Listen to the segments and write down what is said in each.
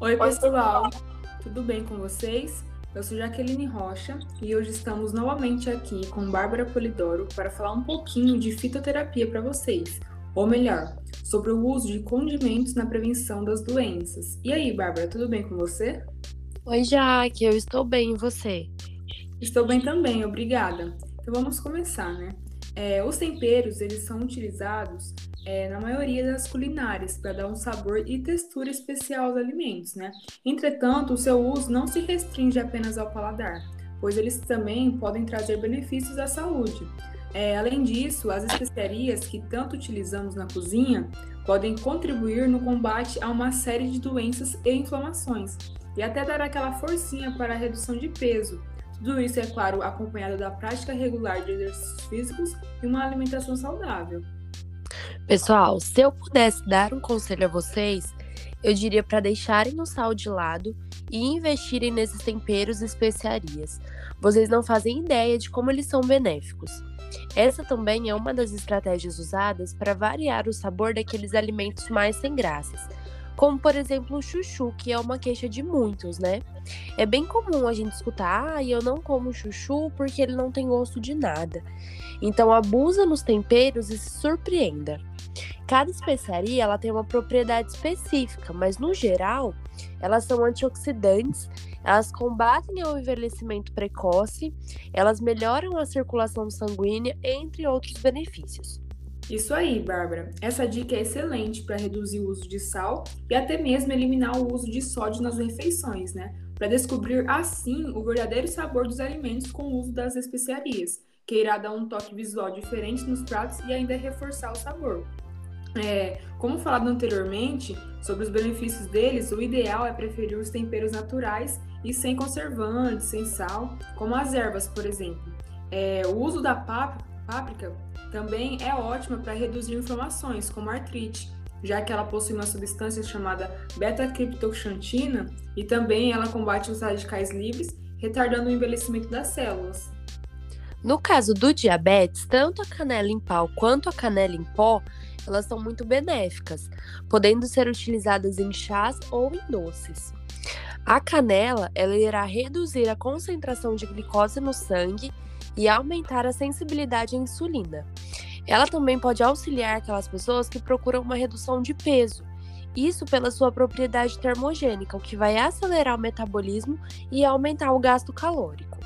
Oi, pessoal! Tudo bem com vocês? Eu sou Jaqueline Rocha e hoje estamos novamente aqui com Bárbara Polidoro para falar um pouquinho de fitoterapia para vocês, ou melhor, sobre o uso de condimentos na prevenção das doenças. E aí, Bárbara, tudo bem com você? Oi, Jaque, eu estou bem, e você? Estou bem também, obrigada. Então vamos começar, né? É, os temperos, eles são utilizados é, na maioria das culinárias para dar um sabor e textura especial aos alimentos, né? Entretanto, o seu uso não se restringe apenas ao paladar, pois eles também podem trazer benefícios à saúde. É, além disso, as especiarias que tanto utilizamos na cozinha podem contribuir no combate a uma série de doenças e inflamações, e até dar aquela forcinha para a redução de peso. Tudo isso, é claro, acompanhado da prática regular de exercícios físicos e uma alimentação saudável. Pessoal, se eu pudesse dar um conselho a vocês, eu diria para deixarem o sal de lado e investirem nesses temperos e especiarias. Vocês não fazem ideia de como eles são benéficos. Essa também é uma das estratégias usadas para variar o sabor daqueles alimentos mais sem graças, como por exemplo o chuchu, que é uma queixa de muitos, né? É bem comum a gente escutar, ah, eu não como chuchu porque ele não tem gosto de nada. Então abusa nos temperos e se surpreenda. Cada especiaria ela tem uma propriedade específica, mas no geral elas são antioxidantes, elas combatem o envelhecimento precoce, elas melhoram a circulação sanguínea, entre outros benefícios. Isso aí, Bárbara. Essa dica é excelente para reduzir o uso de sal e até mesmo eliminar o uso de sódio nas refeições, né? Para descobrir assim o verdadeiro sabor dos alimentos com o uso das especiarias, que irá dar um toque visual diferente nos pratos e ainda reforçar o sabor. É, como falado anteriormente sobre os benefícios deles, o ideal é preferir os temperos naturais e sem conservantes, sem sal, como as ervas, por exemplo. É, o uso da páprica também é ótima para reduzir inflamações, como artrite, já que ela possui uma substância chamada beta-criptoxantina e também ela combate os radicais livres, retardando o envelhecimento das células. No caso do diabetes, tanto a canela em pau quanto a canela em pó, elas são muito benéficas, podendo ser utilizadas em chás ou em doces. A canela, ela irá reduzir a concentração de glicose no sangue e aumentar a sensibilidade à insulina. Ela também pode auxiliar aquelas pessoas que procuram uma redução de peso, isso pela sua propriedade termogênica, o que vai acelerar o metabolismo e aumentar o gasto calórico.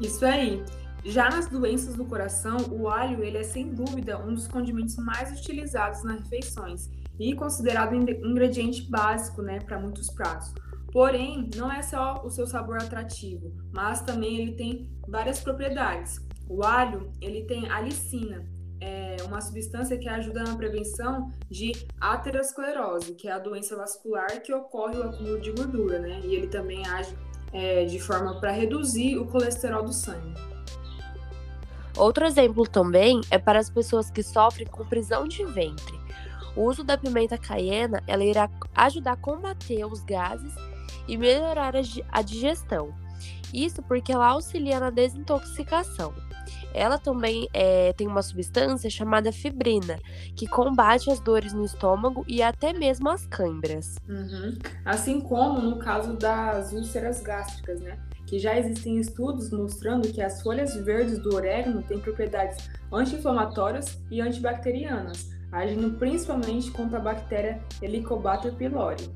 Isso aí. Já nas doenças do coração, o alho ele é sem dúvida um dos condimentos mais utilizados nas refeições e considerado ingrediente básico né, para muitos pratos. Porém, não é só o seu sabor atrativo, mas também ele tem várias propriedades. O alho, ele tem alicina, é uma substância que ajuda na prevenção de aterosclerose, que é a doença vascular que ocorre o acúmulo de gordura, né? E ele também age é, de forma para reduzir o colesterol do sangue. Outro exemplo também é para as pessoas que sofrem com prisão de ventre. O uso da pimenta caiena ela irá ajudar a combater os gases e melhorar a digestão. Isso porque ela auxilia na desintoxicação. Ela também é, tem uma substância chamada fibrina, que combate as dores no estômago e até mesmo as câimbras. Uhum. Assim como no caso das úlceras gástricas, né? Que já existem estudos mostrando que as folhas verdes do orégano têm propriedades anti-inflamatórias e antibacterianas, agindo principalmente contra a bactéria Helicobacter pylori.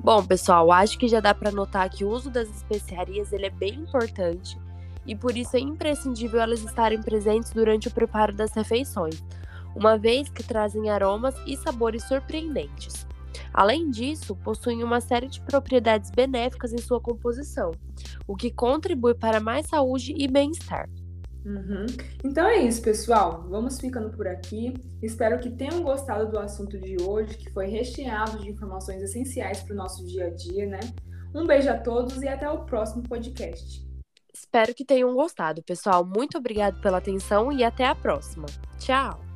Bom, pessoal, acho que já dá para notar que o uso das especiarias ele é bem importante e por isso é imprescindível elas estarem presentes durante o preparo das refeições, uma vez que trazem aromas e sabores surpreendentes. Além disso, possuem uma série de propriedades benéficas em sua composição, o que contribui para mais saúde e bem-estar. Uhum. Então é isso, pessoal. Vamos ficando por aqui. Espero que tenham gostado do assunto de hoje, que foi recheado de informações essenciais para o nosso dia a dia, né? Um beijo a todos e até o próximo podcast. Espero que tenham gostado, pessoal. Muito obrigado pela atenção e até a próxima. Tchau!